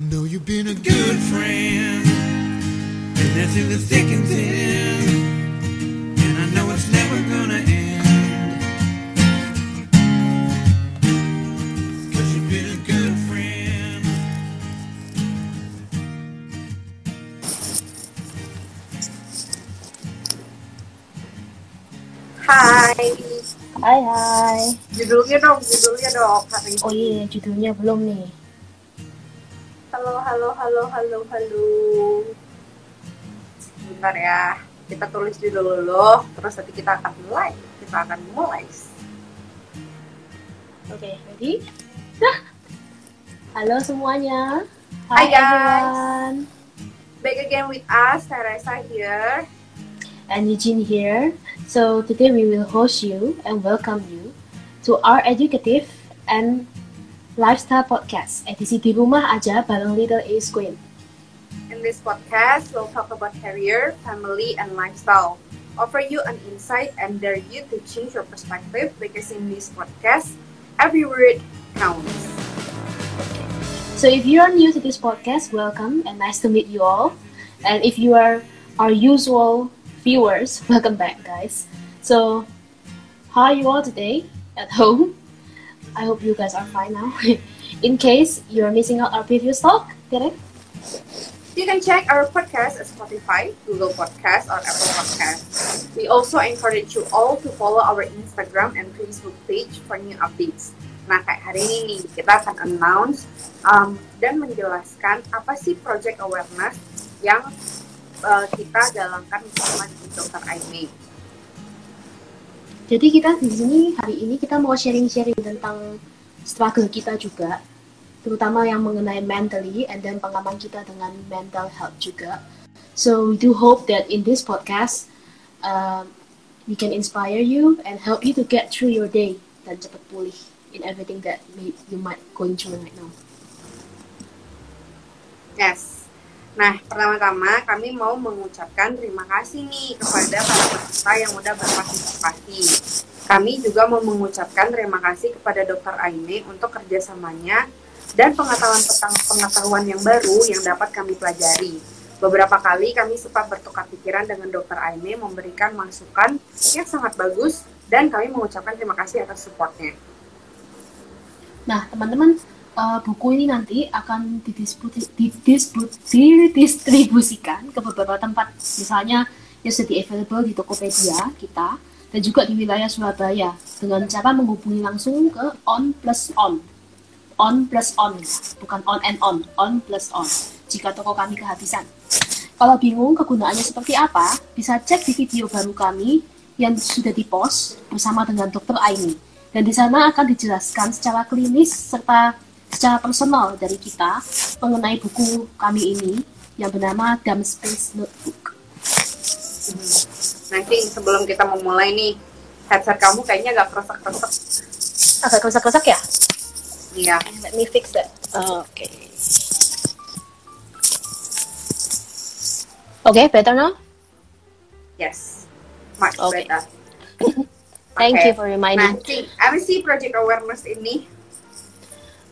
Know you've been a good friend, and that's in the thick and thin. And I know it's never gonna end. Cause you've been a good friend. Hai, Hai hai. judulnya dong, judulnya dong hari ini. Oh iya, judulnya belum nih. Halo, halo, halo, halo, halo. Bentar ya, kita tulis judul dulu, terus nanti kita akan mulai. Kita akan mulai. Oke, ready? Dah. Halo semuanya. Hai, guys. everyone. Back again with us, Teresa here. And Eugene here. So today we will host you and welcome you to our educative and lifestyle podcast. Edisi di rumah aja bareng Little Ace Queen. In this podcast, we'll talk about career, family, and lifestyle. Offer you an insight and dare you to change your perspective because in this podcast, every word counts. So if you are new to this podcast, welcome and nice to meet you all. And if you are our usual viewers, welcome back, guys. So, how are you all today at home? I hope you guys are fine now. In case you're missing out our previous talk, correct? You can check our podcast at Spotify, Google Podcast, or Apple Podcast. We also encourage you all to follow our Instagram and Facebook page for new updates. Nah, kayak hari ini kita akan announce um, dan menjelaskan apa sih Project Awareness yang uh, kita jalankan bersama di Dr. Aime. Jadi kita di sini hari ini kita mau sharing-sharing tentang struggle kita juga, terutama yang mengenai mentally and then pengalaman kita dengan mental health juga. So we do hope that in this podcast um, we can inspire you and help you to get through your day dan cepat pulih in everything that you might going through right now. Yes. Nah, pertama-tama kami mau mengucapkan terima kasih nih kepada para peserta yang udah berpartisipasi. Kami juga mau mengucapkan terima kasih kepada Dr. Aine untuk kerjasamanya dan pengetahuan pengetahuan yang baru yang dapat kami pelajari. Beberapa kali kami sempat bertukar pikiran dengan Dr. Aine memberikan masukan yang sangat bagus dan kami mengucapkan terima kasih atas supportnya. Nah, teman-teman, uh, buku ini nanti akan didistribusikan ke beberapa tempat. Misalnya, yang sudah available di Tokopedia kita, dan juga di wilayah Surabaya, dengan cara menghubungi langsung ke on plus on. On plus on, bukan on and on, on plus on, jika toko kami kehabisan. Kalau bingung kegunaannya seperti apa, bisa cek di video baru kami yang sudah dipost bersama dengan Dr. Aini. Dan di sana akan dijelaskan secara klinis serta secara personal dari kita mengenai buku kami ini yang bernama Dumb Space Notebook. Nanti sebelum kita memulai nih, headset kamu kayaknya agak keresek-keresek. Agak kerusak-kerusak ya? Iya. Let me fix that. Oke. Oke, better now? Yes. Much Okay. better. Thank Oke. you for reminding. Cing, apa sih Project Awareness ini?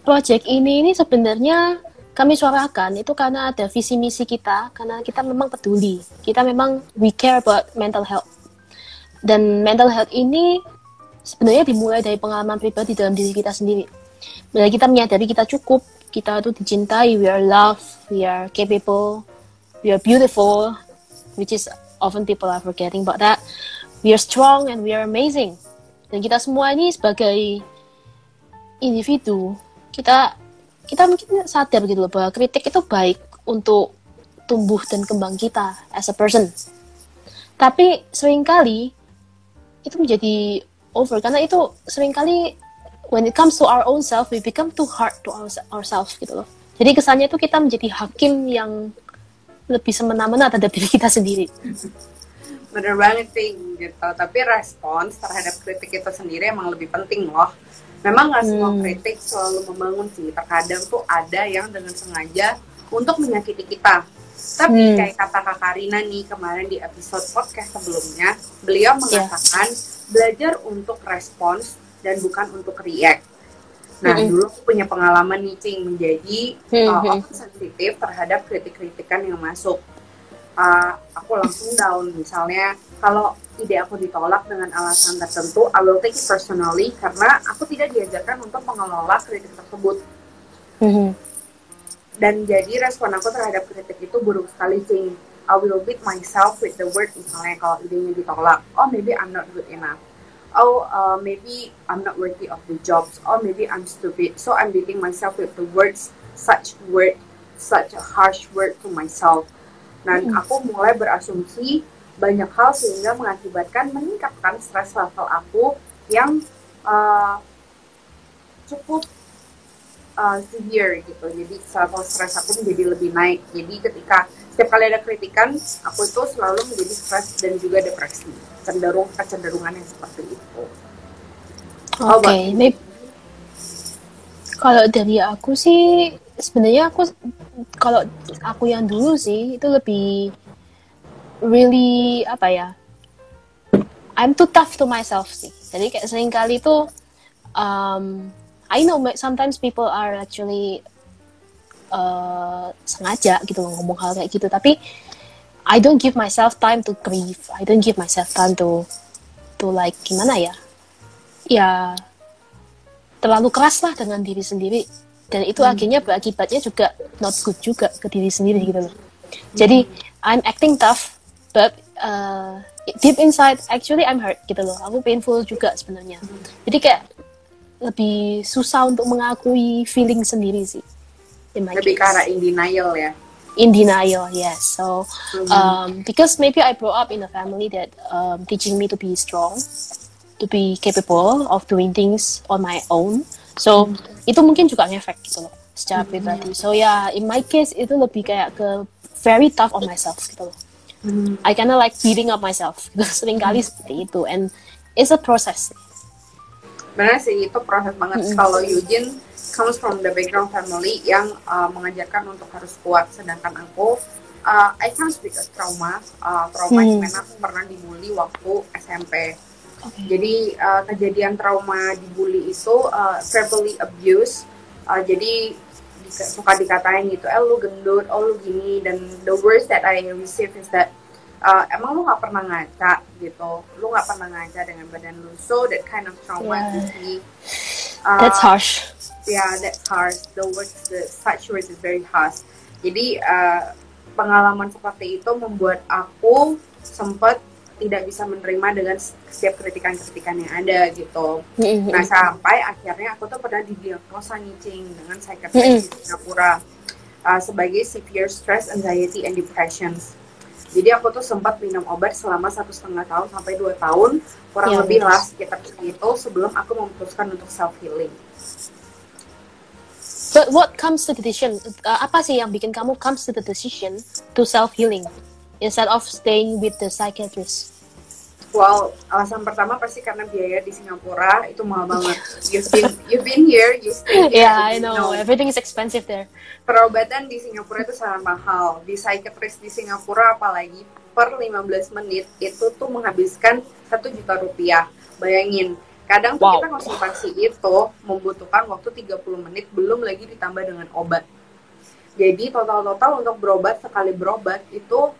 Project ini ini sebenarnya kami suarakan itu karena ada visi misi kita, karena kita memang peduli. Kita memang we care about mental health. Dan mental health ini sebenarnya dimulai dari pengalaman pribadi dalam diri kita sendiri. Bila kita menyadari kita cukup, kita tuh dicintai, we are loved, we are capable, we are beautiful, which is often people are forgetting about that. We are strong and we are amazing. Dan kita semua ini sebagai individu kita kita mungkin sadar gitu loh bahwa kritik itu baik untuk tumbuh dan kembang kita as a person. Tapi sering kali itu menjadi over karena itu sering kali when it comes to our own self we become too hard to our, ourselves gitu loh. Jadi kesannya itu kita menjadi hakim yang lebih semena-mena terhadap diri kita sendiri. Bener banget sih gitu. Tapi respons terhadap kritik itu sendiri emang lebih penting loh. Memang nggak semua Hmm. kritik selalu membangun sih. Terkadang tuh ada yang dengan sengaja untuk menyakiti kita. Tapi Hmm. kayak kata Kak Karina nih kemarin di episode podcast sebelumnya, beliau mengatakan belajar untuk respons dan bukan untuk react. Nah, Mm-mm. dulu aku punya pengalaman nih, Cing, menjadi Hmm, uh, hmm. aku sensitif terhadap kritik-kritikan yang masuk. Uh, aku langsung down, misalnya kalau ide aku ditolak dengan alasan tertentu, I will take it personally karena aku tidak diajarkan untuk mengelola kritik tersebut. Mhm. Dan jadi respon aku terhadap kritik itu buruk sekali, Cing. I will beat myself with the word, misalnya kalau idenya ditolak, oh maybe I'm not good enough. Oh, uh, maybe I'm not worthy of the jobs. Oh, maybe I'm stupid. So I'm beating myself with the words, such word, such a harsh word to myself. Dan aku mulai berasumsi banyak hal sehingga mengakibatkan meningkatkan stres level aku yang uh, cukup uh, severe gitu. Jadi level stres aku menjadi lebih naik. Jadi ketika setiap kali ada kritikan, aku itu selalu menjadi stres dan juga depresi. Cenderung kecenderungan yang seperti itu. How Oke, you? maybe kalau dari aku sih sebenarnya aku kalau aku yang dulu sih itu lebih really apa ya? I'm too tough to myself sih. Jadi kayak sering kali tuh um, I know sometimes people are actually uh, sengaja gitu loh ngomong hal kayak gitu tapi I don't give myself time to grieve. I don't give myself time to to like gimana ya? Ya terlalu keras lah dengan diri sendiri dan itu akhirnya berakibatnya juga not good juga ke diri sendiri gitu loh. Jadi I'm acting tough but uh, deep inside actually I'm hurt gitu loh. Aku painful juga sebenarnya. Jadi kayak lebih susah untuk mengakui feeling sendiri sih. Lebih ke case. arah in denial ya. in denial yes so Mhm. um, because maybe i grew up in a family that um, teaching me to be strong to be capable of doing things on my own so itu mungkin juga ngefek gitu loh secara pribadi so ya yeah, in my case itu lebih kayak ke very tough on myself gitu loh I kinda like beating up myself gitu sering kali seperti itu and it's a process Benar sih itu proses banget. Kalau Eugene comes from the background family yang uh, mengajarkan untuk harus kuat, sedangkan aku uh, I comes with a trauma. Uh, trauma Hmm. mana aku pernah dibully waktu SMP. okay. Jadi uh, kejadian trauma dibully itu uh, verbally abuse. Uh, jadi di- suka dikatain gitu, eh lu gendut, oh lu gini, dan the worst that I receive is that uh, emang lu nggak pernah ngaca gitu, lu nggak pernah ngaca dengan badan lu, so that kind of trauma Yeah. gives me. uh, that's harsh Yeah, that's harsh. The words, the such words is very harsh. Jadi uh, pengalaman seperti itu membuat aku sempat tidak bisa menerima dengan setiap kritikan-kritikan yang ada gitu. Nah sampai akhirnya aku tuh pernah didiagnosa nyicing dengan psikiatris di Singapura uh, sebagai severe stress, anxiety, and depressions. Jadi aku tuh sempat minum obat selama satu setengah tahun sampai dua tahun, kurang Ya, lebih lah sekitar segitu sebelum aku memutuskan untuk self healing. But what comes to the decision? uh, apa sih yang bikin kamu comes to the decision to self healing instead of staying with the psychiatrist? Well, alasan pertama pasti karena biaya di Singapura itu mahal banget. You've been you've been here, you stay here. yeah, I you know. Everything is expensive there. Perobatan di Singapura itu sangat mahal. Di psychiatrist di Singapura apalagi per 15 menit itu tuh menghabiskan satu juta rupiah. Bayangin, kadang tuh Wow. kita konsultasi itu membutuhkan waktu 30 menit belum lagi ditambah dengan obat. Jadi total-total untuk berobat sekali berobat itu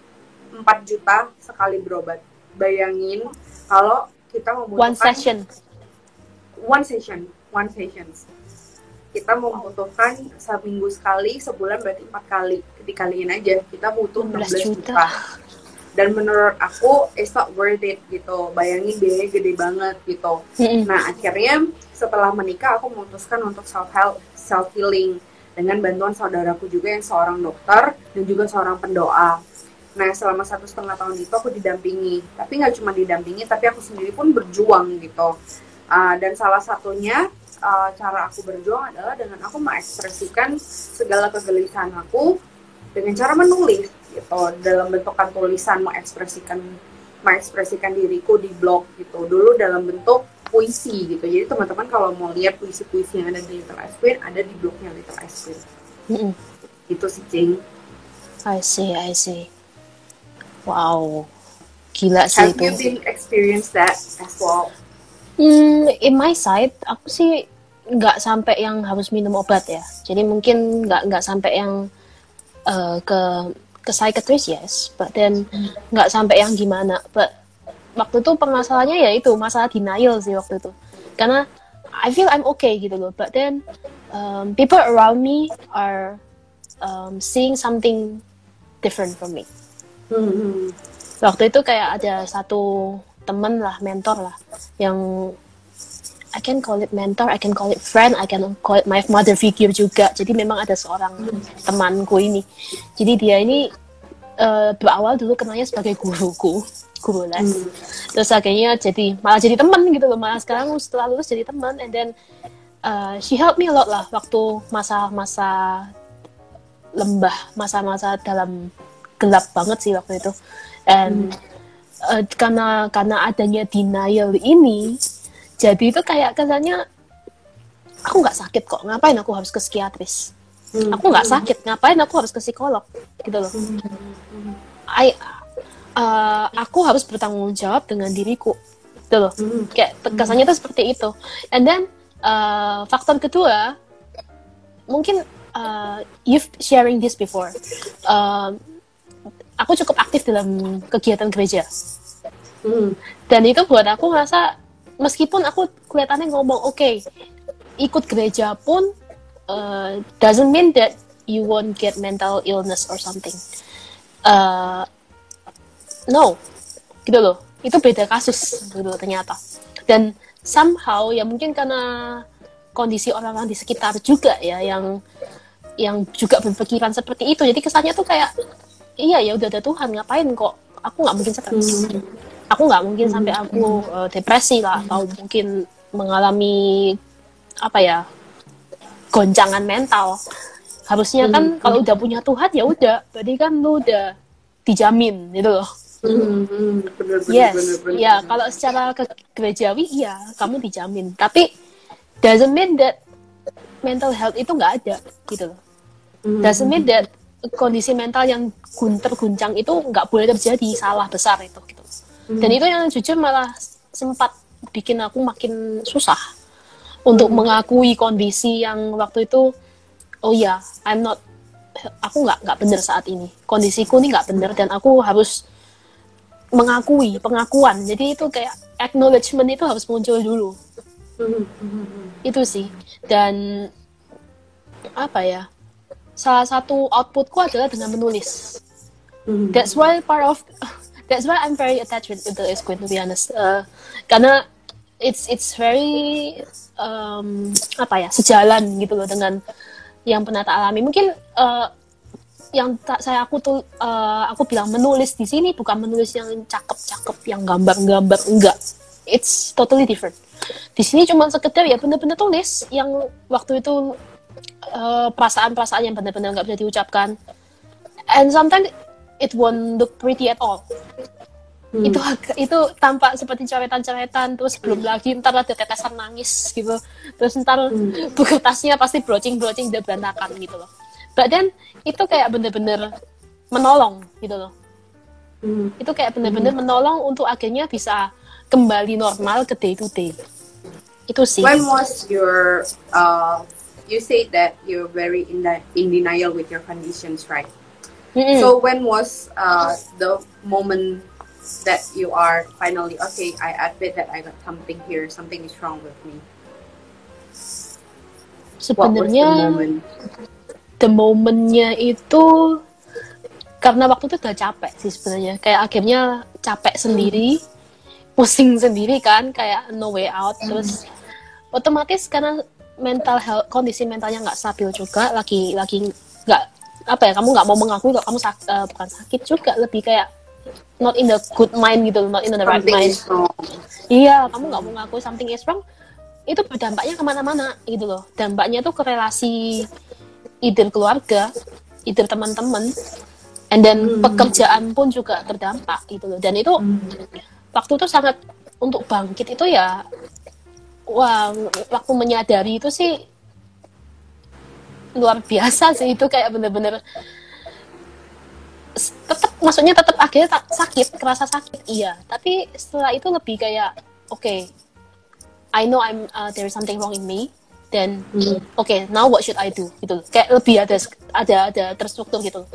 4 juta sekali berobat. Bayangin kalau kita membutuhkan One session. one session, one sessions. Kita membutuhkan seminggu sekali, sebulan berarti empat kali. Dikaliin aja, kita butuh 16 16 juta. juta. Dan menurut aku, it's not worth it gitu. Bayangin biayanya gede banget gitu. Nah akhirnya setelah menikah aku memutuskan untuk self help, self healing dengan bantuan saudaraku juga yang seorang dokter dan juga seorang pendoa. Nah selama satu setengah tahun itu aku didampingi, tapi nggak cuma didampingi, tapi aku sendiri pun berjuang gitu. Ah, dan salah satunya ah, cara aku berjuang adalah dengan aku mengekspresikan segala kegelisahan aku dengan cara menulis gitu dalam bentukan tulisan mengekspresikan mengekspresikan diriku di blog gitu dulu dalam bentuk puisi gitu jadi teman-teman kalau mau lihat puisi-puisi yang ada di Little Ice Queen ada di blognya Little Ice Queen Mm-mm. itu sih Cing I see, I see. Wow, gila sih have itu. you been experience that as well Hmm, in my side, aku sih nggak sampai yang harus minum obat ya. Jadi mungkin nggak nggak sampai yang uh, ke ke psychiatrist yes, but then nggak sampai yang gimana. But waktu itu permasalahannya ya itu masalah denial sih waktu itu. Karena I feel I'm okay gitu loh, but then um, people around me are um, seeing something different from me. Hmm. Waktu itu kayak ada satu temen lah, mentor lah, yang I can call it mentor, I can call it friend, I can call it my mother figure juga. Jadi memang ada seorang temanku ini. Jadi dia ini uh, berawal dulu kenalnya sebagai guruku, guru les. Terus akhirnya jadi malah jadi teman gitu loh. Malah sekarang setelah lulus jadi teman. And then uh, she helped me a lot lah waktu masa-masa lembah, masa-masa dalam gelap banget sih waktu itu. And uh, karena karena adanya denial ini jadi itu kayak kesannya aku nggak sakit kok ngapain aku harus ke psikiatris? Aku nggak sakit ngapain aku harus ke psikolog? Gitu loh. I, uh, aku harus bertanggung jawab dengan diriku. Gitu loh. Kayak kesannya itu seperti itu. And then uh, faktor kedua mungkin uh, you've sharing this before. Uh, aku cukup aktif dalam kegiatan gereja. Dan itu buat aku ngerasa meskipun aku kelihatannya ngomong oke okay, ikut gereja pun uh, doesn't mean that you won't get mental illness or something. Uh, no. Gitu loh. Itu beda kasus gitu ternyata. Dan somehow ya mungkin karena kondisi orang-orang di sekitar juga ya yang yang juga berpikiran seperti itu. Jadi kesannya tuh kayak iya ya udah ada Tuhan ngapain kok? Aku nggak mungkin stres aku nggak mungkin sampai aku uh, depresi lah atau mungkin mengalami apa ya goncangan mental. Harusnya kan kalau udah punya Tuhan ya udah. Berarti kan lu udah dijamin gitu loh. Hmm, bener, bener, yes bener, bener. ya kalau secara ke gerejawi iya kamu dijamin. Tapi doesn't mean that mental health itu nggak ada gitu loh. Hmm. doesn't mean that kondisi mental yang gun terguncang itu nggak boleh terjadi salah besar itu gitu. Dan itu yang jujur malah sempat bikin aku makin susah untuk mengakui kondisi yang waktu itu oh ya I'm not aku nggak nggak benar saat ini. Kondisiku ini nggak benar dan aku harus mengakui pengakuan. Jadi itu kayak acknowledgement itu harus muncul dulu. Hmm, hmm, hmm. itu sih. Dan apa ya salah satu outputku adalah dengan menulis. Hmm. that's why part of that's why I'm very attached with, with the Esquin to be honest. Uh, karena it's it's very um, apa ya sejalan gitu loh dengan yang pernah tak alami. Mungkin uh, yang tak saya aku tuh uh, aku bilang menulis di sini bukan menulis yang cakep-cakep yang gambar-gambar enggak. It's totally different. Di sini cuma sekedar ya bener-bener tulis yang waktu itu uh, perasaan-perasaan yang benar-benar nggak bisa diucapkan. And sometimes it won't look pretty at all. Itu agak- itu tampak seperti coretan-coretan terus belum lagi ntar ada tetesan nangis gitu. Terus ntar buku tasnya pasti brocing-brocing udah berantakan gitu loh. But then itu kayak bener-bener menolong gitu loh. Hmm. itu kayak bener-bener menolong untuk akhirnya bisa kembali normal ke day to day. Itu sih. When was your uh, you said that you're very in, the, in denial with your conditions, right? Mm-mm. So when was uh, the moment that you are finally okay? I admit that I got something here. Something is wrong with me. Sebenarnya the momentnya itu karena waktu itu udah capek sih sebenarnya kayak akhirnya capek sendiri pusing sendiri kan kayak no way out terus otomatis karena mental health kondisi mentalnya nggak stabil juga lagi lagi nggak apa ya kamu nggak mau mengakui kalau kamu sak, eh, bukan sakit juga lebih kayak not in the good mind gitu not in the right Something mind. Iya, kamu nggak mau ngaku something is wrong, itu berdampaknya ke mana-mana gitu loh. Dampaknya tuh ke relasi either keluarga, either teman-teman, and then pekerjaan pun juga terdampak gitu loh. Dan itu waktu itu sangat untuk bangkit itu ya, wah waktu menyadari itu sih luar biasa sih. Itu kayak bener-bener tetap maksudnya tetap akhirnya tak sakit kerasa sakit iya. Tapi setelah itu lebih kayak oke I know I'm uh, there is something wrong in me dan Hmm. oke now what should I do? Gitu kayak lebih ada ada ada terstruktur gitu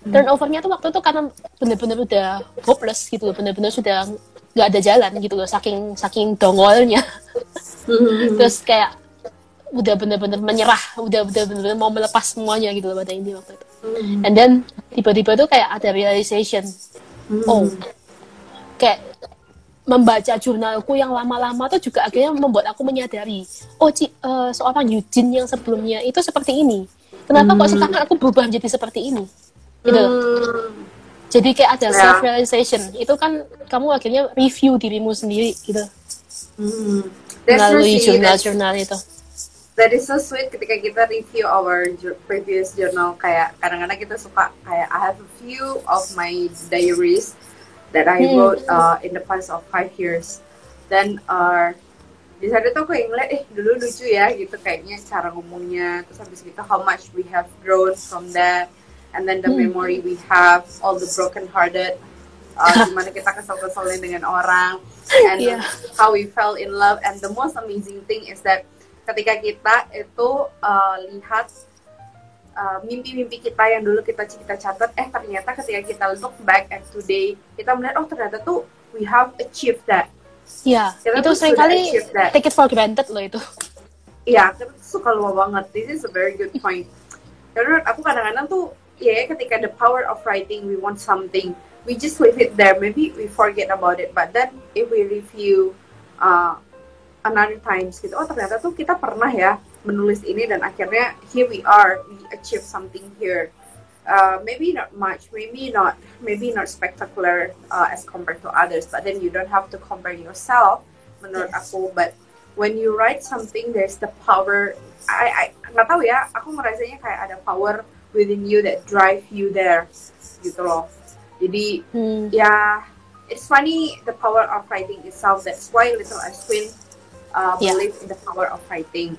turnovernya tuh waktu itu karena bener-bener udah hopeless gitu bener-bener sudah nggak ada jalan gitu loh saking saking dongolnya Hmm. terus kayak udah bener-bener menyerah udah udah bener-bener mau melepas semuanya gitu loh pada ini waktu itu Hmm. and then tiba-tiba tuh kayak ada realization Hmm. oh kayak membaca jurnalku yang lama-lama tuh juga akhirnya membuat aku menyadari oh Ci, eh, seorang Eugene yang sebelumnya itu seperti ini kenapa kok sekarang aku berubah menjadi seperti ini gitu. Hmm. jadi kayak ada Ya. self realization itu kan kamu akhirnya review dirimu sendiri gitu Hmm. That's melalui really- jurnal-jurnal itu. that is so sweet ketika kita review our previous journal. Kayak kadang-kadang kita suka kayak I have a few of my diaries that I Hmm. wrote uh, in the past of five years. Then uh, di saat itu aku yang ngeliat eh dulu lucu ya gitu kayaknya cara ngomongnya. Terus habis gitu how much we have grown from that. And then the Hmm. memory we have all the broken hearted uh, gimana kita kesel-keselin dengan orang and Iya. how we fell in love and the most amazing thing is that ketika kita itu uh, lihat uh, mimpi-mimpi kita yang dulu kita kita catat eh ternyata ketika kita look back at today kita melihat oh ternyata tuh we have achieved that ya Kita itu sering kali take it for granted loh itu Iya, kita suka lupa banget. This is a very good point. Karena menurut aku kadang-kadang tuh, ya ketika the power of writing, we want something, we just leave it there. Maybe we forget about it, but then if we review uh, another times gitu, oh ternyata tuh kita pernah ya menulis ini dan akhirnya here we are, we achieve something here. Uh, maybe not much, maybe not, maybe not spectacular uh, as compared to others, but then you don't have to compare yourself, menurut Yes. aku. But when you write something, there's the power. I, I nggak tahu ya, aku merasanya kayak ada power within you that drive you there, gitu loh. Jadi Hmm. ya, it's funny the power of writing itself. That's why Little Ice Queen uh, Yeah. believe in the power of writing.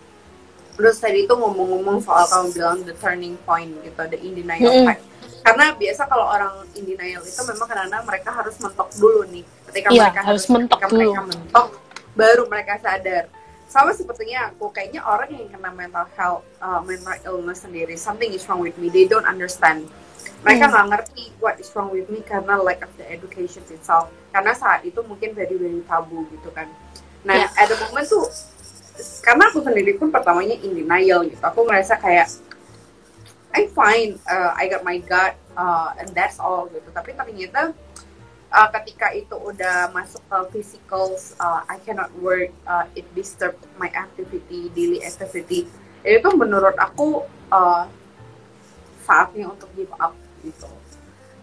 Terus tadi itu ngomong-ngomong soal kamu bilang the turning point gitu, the in denial Mm-mm. fact. Karena biasa kalau orang in denial itu memang kadang-kadang mereka harus mentok dulu nih. Ketika Iya, mereka harus mentok ketika dulu. mereka mentok, baru mereka sadar. Sama sepertinya aku, kayaknya orang yang kena mental health, uh, mental illness sendiri, something is wrong with me, they don't understand. Mereka Hmm. nggak ngerti what is wrong with me karena lack of the education itself. Karena saat itu mungkin very very tabu gitu kan. Nah, Ya. at the moment tuh, karena aku sendiri pun pertamanya in denial gitu. Aku ngerasa kayak I'm fine, uh, I got my gut, uh, and that's all gitu. Tapi ternyata uh, ketika itu udah masuk ke physical, uh, I cannot work, uh, it disturb my activity, daily activity. Itu menurut aku uh, saatnya untuk give up gitu.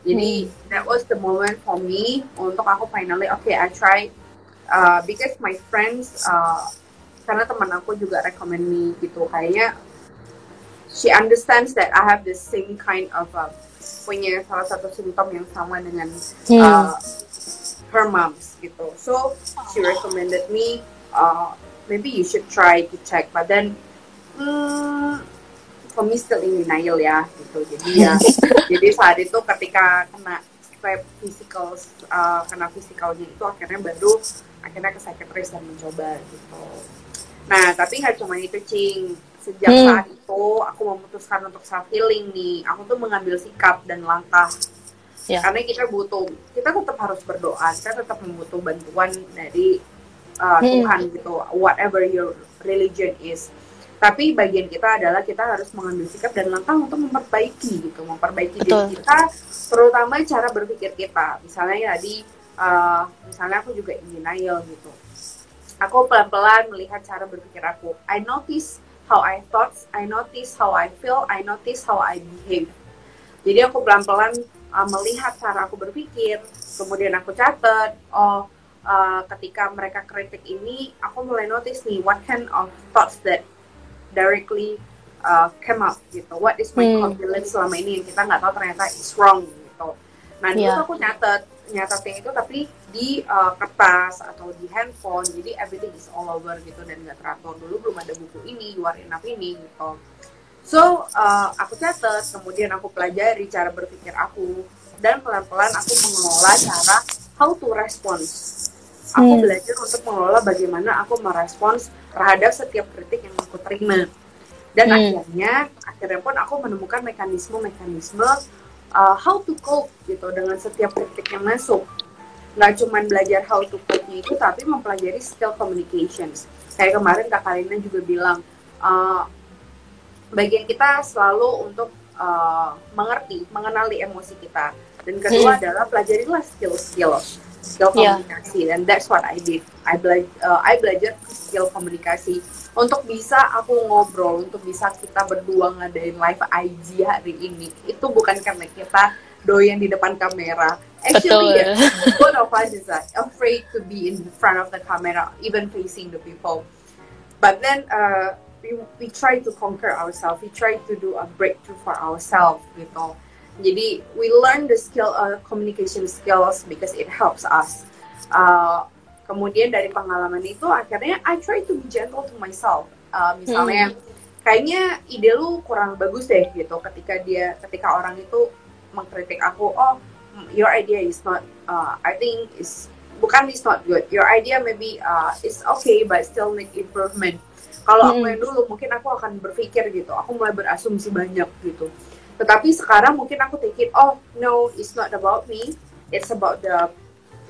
Jadi that was the moment for me untuk aku finally okay I try uh, because my friends uh, karena teman aku juga recommend me gitu kayaknya she understands that I have the same kind of uh, punya salah satu simptom yang sama dengan Hmm. uh, her moms gitu. So she recommended me uh, maybe you should try to check, but then hmm, for me still in denial ya gitu. Jadi ya jadi saat itu ketika kena swab physical uh, kena physicalnya itu akhirnya baru akhirnya ke psychiatrist dan mencoba gitu. Nah tapi nggak cuma itu cing sejak Hmm. saat itu aku memutuskan untuk self healing nih aku tuh mengambil sikap dan langkah Ya. karena kita butuh kita tetap harus berdoa kita tetap membutuh bantuan dari uh, Hmm. Tuhan gitu whatever your religion is tapi bagian kita adalah kita harus mengambil sikap dan langkah untuk memperbaiki gitu memperbaiki Betul. diri kita terutama cara berpikir kita. Misalnya ya di uh, misalnya aku juga in denial gitu. Aku pelan-pelan melihat cara berpikir aku. I notice how I thought I notice how I feel I notice how I behave. Jadi aku pelan-pelan uh, melihat cara aku berpikir, kemudian aku catat, oh uh, ketika mereka kritik ini, aku mulai notice nih what kind of thoughts that directly uh, came up gitu. What is my Hmm. confidence selama ini yang kita nggak tahu ternyata is wrong gitu. Nah itu Yeah. aku nyatet, nyatetnya itu tapi di uh, kertas atau di handphone, jadi everything is all over gitu dan nggak teratur. Dulu belum ada buku ini, you are enough ini gitu. So, uh, aku catat, kemudian aku pelajari cara berpikir aku, dan pelan-pelan aku mengelola cara how to respond aku Hmm. belajar untuk mengelola bagaimana aku merespons terhadap setiap kritik yang aku terima dan Hmm. akhirnya akhirnya pun aku menemukan mekanisme-mekanisme uh, how to cope gitu dengan setiap kritik yang masuk nggak cuman belajar how to cope itu tapi mempelajari skill communications kayak kemarin kak Karina juga bilang uh, bagian kita selalu untuk uh, mengerti mengenali emosi kita dan kedua Hmm. adalah pelajarilah skill-skill skill Yeah. komunikasi dan that's what I did. I belajar I belajar skill komunikasi untuk bisa aku ngobrol untuk bisa kita berdua ngadain live IG hari ini itu bukan karena kita doyan di depan kamera. Actually Betul. ya, both of us is afraid to be in front of the camera even facing the people. But then uh, we, we try to conquer ourselves. We try to do a breakthrough for ourselves gitu jadi we learn the skill uh, communication skills because it helps us. Uh, kemudian dari pengalaman itu akhirnya I try to be gentle to myself. Uh, misalnya kayaknya ide lu kurang bagus deh gitu. Ketika dia ketika orang itu mengkritik aku oh your idea is not uh, I think is bukan is not good. Your idea maybe uh, is okay but still need improvement. Kalau aku Hmm. yang dulu mungkin aku akan berpikir gitu. Aku mulai berasumsi banyak gitu tetapi sekarang mungkin aku it oh no it's not about me. It's about the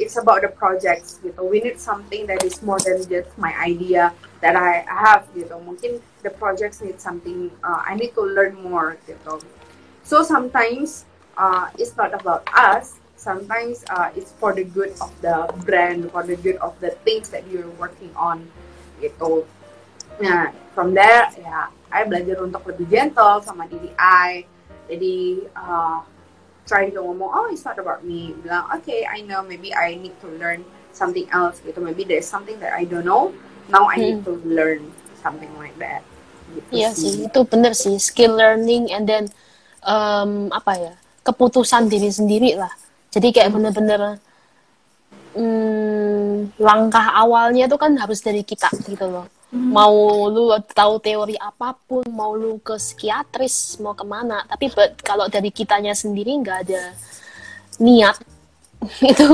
it's about the projects gitu. We need something that is more than just my idea that I have gitu. Mungkin the projects need something uh, I need to learn more gitu. So sometimes uh, it's not about us. Sometimes uh, it's for the good of the brand for the good of the things that you're working on gitu. Nah from there ya I belajar untuk lebih gentle sama diri I jadi uh, try to ngomong oh it's not about me. Bilang okay I know maybe I need to learn something else gitu. Maybe there's something that I don't know. Now I need to learn something like that. Gitu Iya sih, itu bener sih. Skill learning and then um, apa ya keputusan diri sendiri lah. Jadi kayak bener-bener hmm, langkah awalnya itu kan harus dari kita gitu loh. Mau lu tahu teori apa pun, mau lu ke psikiatris, mau ke mana, tapi but, kalau dari kitanya sendiri nggak ada niat itu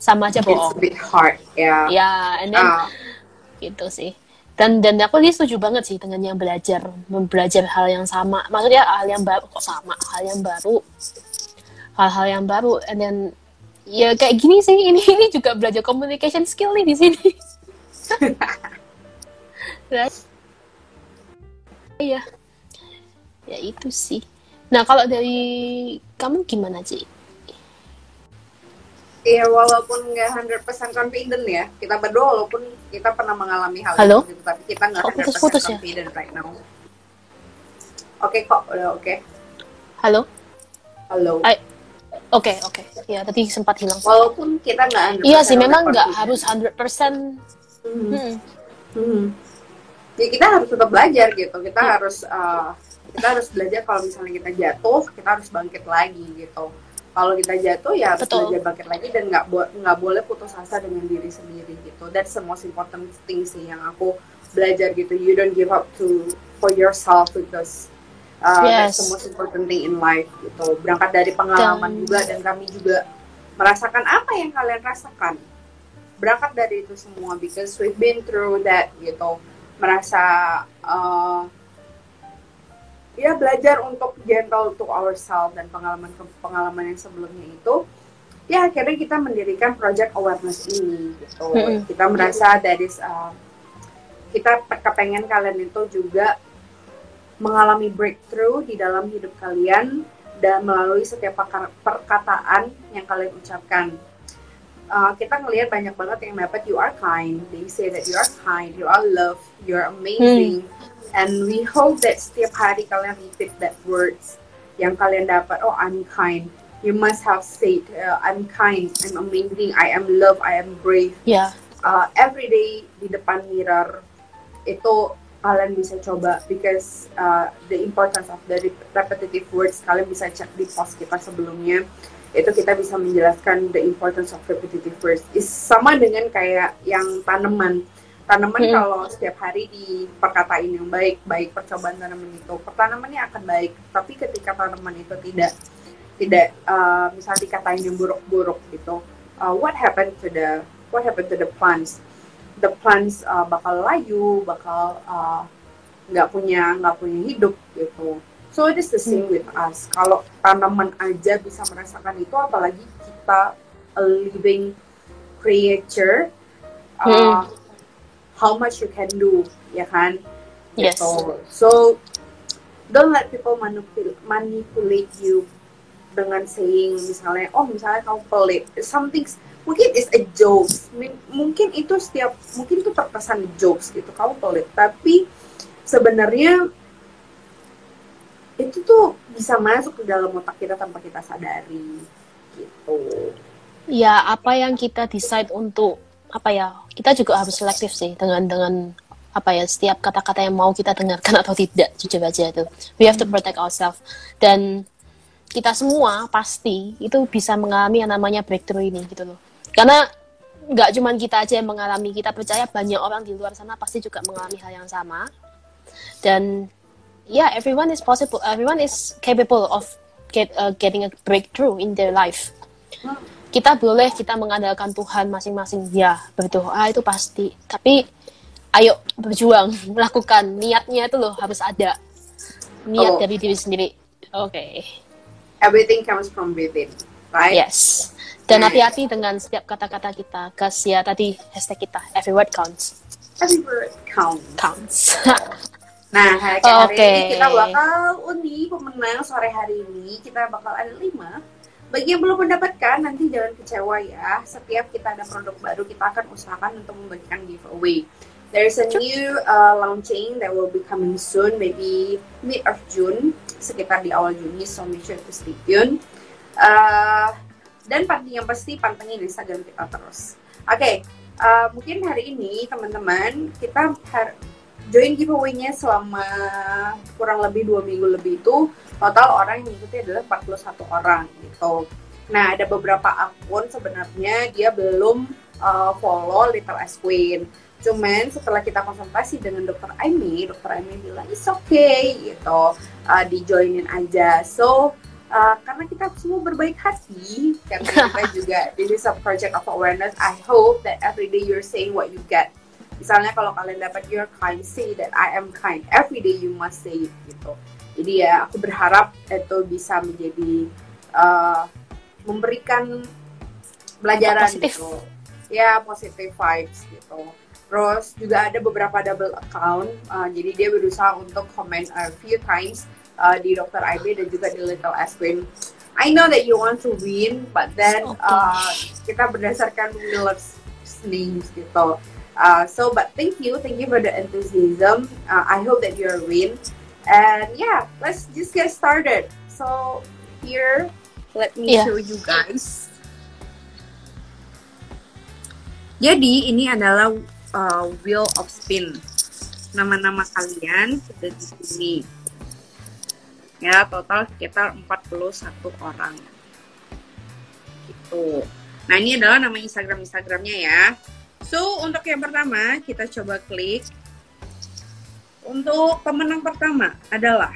sama aja it's bohong. a bit hard ya. Ya, and then Ah, gitu sih. Dan dan aku sih setuju banget sih dengan yang belajar belajar hal yang sama. Maksudnya hal yang baru kok sama? Hal yang baru. Hal-hal yang baru. And then ya kayak gini sih. Ini ini juga belajar communication skill nih di sini iya ya itu sih nah kalau dari kamu gimana sih Iya, walaupun nggak 100% confident ya, kita berdua walaupun kita pernah mengalami hal Halo? itu, tapi kita nggak Kok 100% putus-putus ya? confident right now. Oke kok, udah oke. halo Halo. Ay- oke oke ya tadi sempat hilang Walaupun kita nggak 100% iya sih memang nggak harus 100% Hmm. hmm. Hmm. Ya kita harus tetap belajar gitu. Kita Hmm. harus uh, kita harus belajar kalau misalnya kita jatuh, kita harus bangkit lagi gitu. Kalau kita jatuh ya harus Betul. belajar bangkit lagi dan nggak bo- nggak boleh putus asa dengan diri sendiri gitu. That's the most important thing sih yang aku belajar gitu. You don't give up to for yourself because uh, that's the Yes. most important thing in life gitu. Berangkat dari pengalaman Dan- juga dan kami juga merasakan apa yang kalian rasakan berangkat dari itu semua because we've been through that gitu merasa uh, ya belajar untuk gentle to ourselves dan pengalaman pengalaman yang sebelumnya itu ya akhirnya kita mendirikan project awareness ini gitu Mm-mm. kita merasa that is uh, kita pe- kepengen kalian itu juga mengalami breakthrough di dalam hidup kalian dan melalui setiap perka- perkataan yang kalian ucapkan uh, kita ngelihat banyak banget yang dapat you are kind. They say that you are kind you are love you are amazing. And we hope that setiap hari kalian repeat that words yang kalian dapat oh I'm kind. You must have said uh, I'm kind I'm amazing I am love I am brave. Ya. Uh, every day di depan mirror itu kalian bisa coba because uh, the importance of the rep- repetitive words kalian bisa cek di post kita sebelumnya itu kita bisa menjelaskan the importance of repetitive words. Is sama dengan kayak yang tanaman. Tanaman Hmm. kalau setiap hari diperkatain yang baik baik percobaan tanaman itu tanamannya akan baik. Tapi ketika tanaman itu tidak tidak uh, misalnya dikatain yang buruk-buruk gitu uh, what happened to the what happened to the plants? The plants uh, bakal layu bakal uh, nggak punya nggak punya hidup gitu so it is the same with us. Kalau tanaman aja bisa merasakan itu apalagi kita a living creature uh, how much you can do ya kan? Yes. So don't let people manipulate manipulate you dengan saying misalnya oh misalnya kamu pelit something mungkin is a jokes Mi- mungkin itu setiap mungkin itu terkesan jokes gitu kamu pelit tapi sebenarnya itu tuh bisa masuk ke dalam otak kita tanpa kita sadari gitu Ya, apa yang kita decide untuk apa ya? Kita juga harus selektif sih dengan dengan apa ya setiap kata-kata yang mau kita dengarkan atau tidak jujur aja itu. We have to protect ourselves dan kita semua pasti itu bisa mengalami yang namanya breakthrough ini gitu loh. Karena nggak cuman kita aja yang mengalami, kita percaya banyak orang di luar sana pasti juga mengalami hal yang sama. Dan yeah, everyone is possible, everyone is capable of get, uh, getting a breakthrough in their life. Kita boleh kita mengandalkan Tuhan masing-masing. Ya berdoa itu pasti. Tapi ayo berjuang melakukan. Niatnya itu loh harus ada. Niat Oh. dari diri sendiri. Oke. Everything comes from within right? Yes. Dan hati-hati dengan setiap kata-kata kita. Gas ya tadi hashtag kita. Every word counts. Every word counts. Counts Nah, hari, Oke. ini kita bakal undi pemenang sore hari ini. Kita bakal ada lima. Bagi yang belum mendapatkan, nanti jangan kecewa ya. Setiap kita ada produk baru, kita akan usahakan untuk membagikan giveaway. There's a new uh, launching that will be coming soon, maybe mid of June, sekitar di awal Juni, so make sure to stay tuned. Uh, dan yang pasti pantengin Instagram kita terus. Oke, uh, mungkin hari ini teman-teman kita har- join giveaway-nya selama kurang lebih dua minggu lebih itu total orang yang mengikuti adalah 41 orang gitu. Nah ada beberapa akun sebenarnya dia belum uh, follow Little S Queen. Cuman setelah kita konsultasi dengan dokter Aimi, dokter Aimi bilang it's okay gitu, uh, dijoinin aja. So uh, karena kita semua berbaik hati, karena kita juga this is a project of awareness. I hope that every day you're saying what you get misalnya kalau kalian dapat you're kind say that I am kind every day you must say it gitu jadi ya aku berharap itu bisa menjadi uh, memberikan pelajaran Positif. gitu ya positive vibes gitu terus juga ada beberapa double account uh, jadi dia berusaha untuk comment a few times uh, di Dr. IB dan juga di Little Queen I know that you want to win but then Okay. uh, kita berdasarkan winners names gitu Uh, so, but thank you, thank you for the enthusiasm. Uh, I hope that you're a win. And yeah, let's just get started. So here, let me Yeah. show you guys. Jadi ini adalah uh, wheel of spin. Nama-nama kalian sudah di sini. Ya, total sekitar 41 orang. Gitu. Nah, ini adalah nama Instagram Instagramnya ya. So, untuk yang pertama, kita coba klik. Untuk pemenang pertama adalah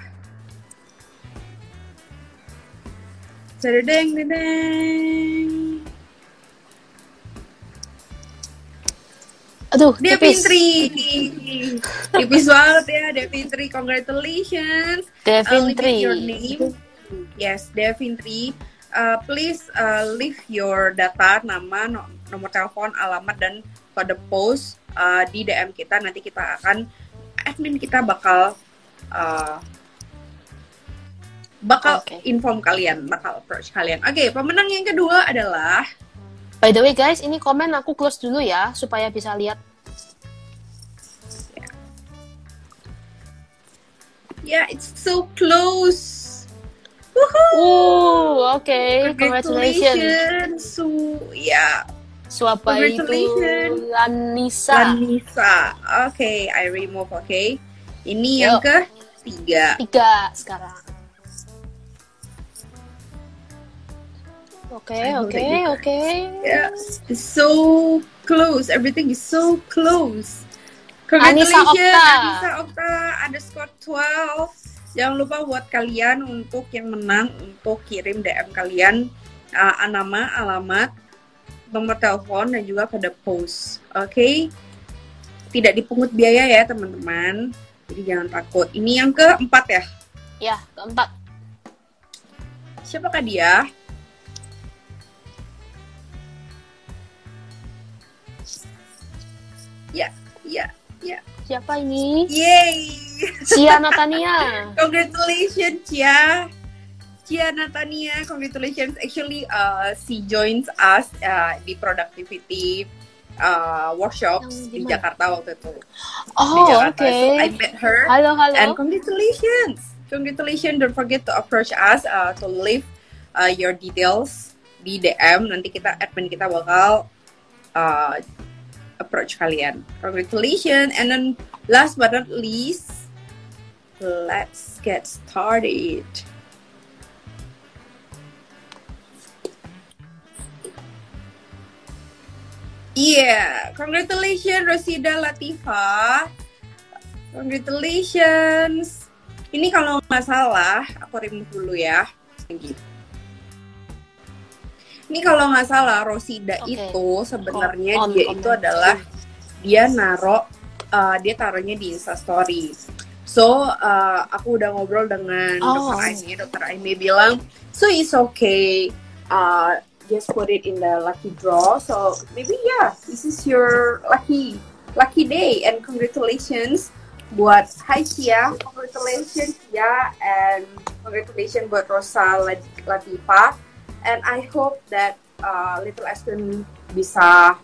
Cerdeng, dedeng. aduh tipis Devintri. Tipis banget ya, Devintri. Congratulations. Uh, Devin leave Tri your name. Yes, Devintri. Uh, please uh, leave your data, nama, no- nomor telepon, alamat, dan kode post uh, di DM kita. Nanti kita akan, admin kita bakal uh, bakal Oke. inform kalian, bakal approach kalian. Oke, pemenang yang kedua adalah by the way guys ini komen aku close dulu ya supaya bisa lihat Yeah, it's so close. Woohoo! Oh, oke. Congratulations. Congratulations. So, yeah. Siapa itu? Congratulations. Lanisa. Anissa. Oke, I remove, oke. Ini yang Yuk. ke tiga. Tiga sekarang. Oke, oke, oke. Yeah. It's so close. Everything is so close. Anissa Congratulations, Okta. Anissa Okta underscore 12. Jangan lupa buat kalian untuk yang menang untuk kirim DM kalian uh, nama, alamat, nomor telepon dan juga pada post. Oke. Tidak dipungut biaya ya, teman-teman. Jadi jangan takut. Ini yang keempat ya. Ya, keempat. Siapakah dia? Ya, ya, ya. Siapa ini? Yay! Cia Natania. Congratulations, Cia. Cia Natania, congratulations. Actually, uh, she joins us uh, di productivity uh, workshop Yang di? Jakarta waktu itu. Oh, oke. So I met her. Halo, halo. And congratulations. Congratulations. Don't forget to approach us uh, to leave uh, your details di DM. Nanti kita admin kita bakal uh, approach kalian. Congratulations. And then last but not least, let's get started. Yeah, congratulations Rosida Latifa. Congratulations. Ini kalau nggak salah, aku remove dulu ya. Ini kalau nggak salah Rosida Oke. itu sebenarnya On- dia on itu adalah dia naro uh, dia taruhnya di Insta Story. So uh, aku udah ngobrol dengan Oh. Dokter Aimi, Dokter Aimi bilang, so it's okay. Uh, just put it in the lucky draw. So maybe yeah, this is your lucky lucky day. And congratulations buat Hai Cia, congratulations Cia and congratulations buat Rosa Lat- Latifa. And I hope that uh, Little Aston bisa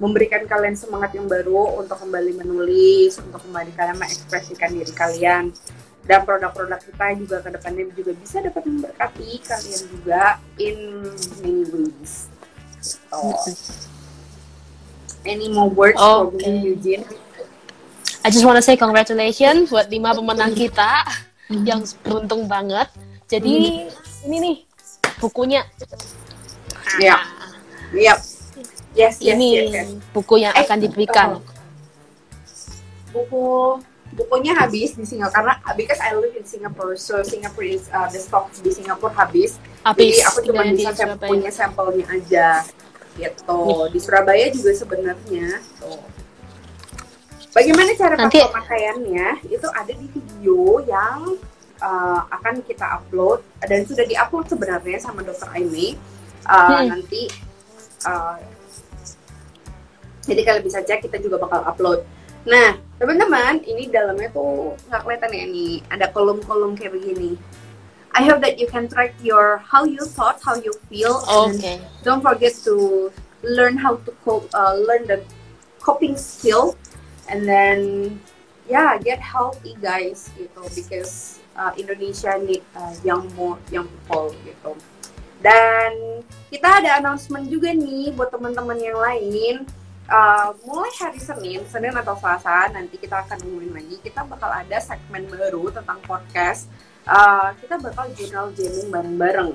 memberikan kalian semangat yang baru untuk kembali menulis, untuk kembali kalian mengekspresikan diri kalian dan produk-produk kita juga ke depannya juga bisa dapat memberkati kalian juga in many ways. So, any more words for Okay. me, Eugene? I just wanna say congratulations buat lima pemenang kita yang beruntung banget. Jadi ini nih bukunya. Iya. Yep. Yes, yes, ini yes, yes. buku yang Eh, akan diberikan. buku bukunya habis di Singapura karena because I live in Singapore so Singapore is uh, the stock di Singapura habis. Habis. jadi aku cuma bisa sam- punya sampelnya aja gitu. Di Surabaya juga sebenarnya tuh bagaimana cara Nanti- pemakaiannya? Itu ada di video yang uh, akan kita upload dan sudah diupload sebenarnya sama Dokter Aimi Uh, Hmm. nanti uh, jadi kalian bisa cek kita juga bakal upload Nah, teman-teman, ini dalamnya tuh nggak kelihatan ya nih. Ada kolom-kolom kayak begini. I hope that you can track your how you thought, how you feel, and Oke. don't forget to learn how to cope, uh, learn the coping skill, and then yeah, get healthy guys gitu because uh, Indonesia need uh, young more young people gitu. Dan kita ada announcement juga nih buat teman-teman yang lain. Uh, mulai hari Senin, Senin atau Selasa nanti kita akan ngumumin lagi. Kita bakal ada segmen baru tentang podcast. Uh, kita bakal jurnal jamming bareng-bareng.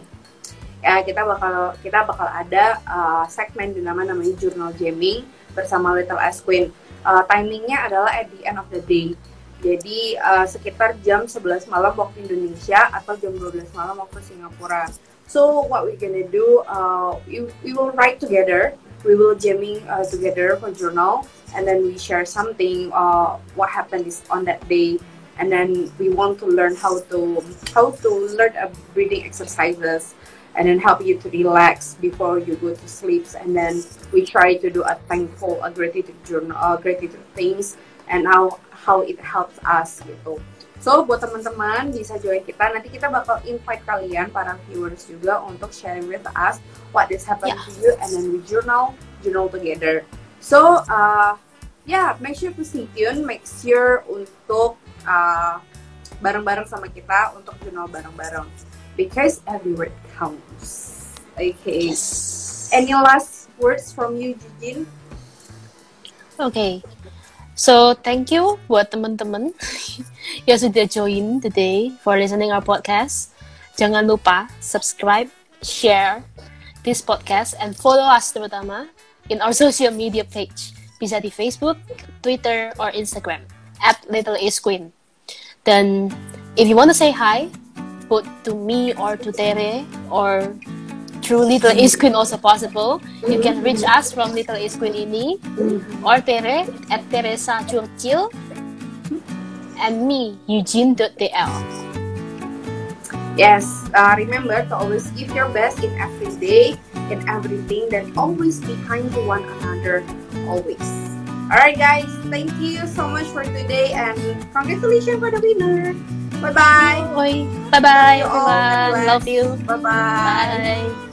Ya, kita bakal kita bakal ada uh, segmen dinama namanya jurnal jamming bersama Little S Queen. Uh, timingnya adalah at the end of the day. Jadi uh, sekitar jam 11 malam waktu Indonesia atau jam 12 malam waktu Singapura. So what we gonna do? Uh, we, we will write together. We will jamming uh, together for journal, and then we share something. Uh, what happened is on that day, and then we want to learn how to how to learn a breathing exercises, and then help you to relax before you go to sleep. And then we try to do a thankful, a gratitude journal, uh, gratitude things, and how how it helps us gitu. So buat teman-teman bisa join kita. Nanti kita bakal invite kalian para viewers juga untuk sharing with us what is happening Yeah. to you, and then we journal journal together. So uh, yeah, make sure to stay tuned. Make sure untuk uh, bareng-bareng sama kita untuk journal bareng-bareng because every word counts. Okay. Yes. Any last words from you, Jijin? Oke. So, thank you buat teman-teman yang sudah join today for listening our podcast. Jangan lupa subscribe, share this podcast, and follow us terutama in our social media page. Bisa di Facebook, Twitter, or Instagram at Little Ace Queen. Then, if you want to say hi, both to me or to Tere or through Little Ace Queen also possible. You can reach us from Little Ace Queen ini or Tere at Teresa Churchill and me Eugene.dl. Yes, uh, remember to always give your best in every day, in everything, then always be kind to one another, always. Alright, guys, thank you so much for today and congratulations for the winner. Bye bye. Bye bye You all, everyone. God Love you. Bye bye. Bye.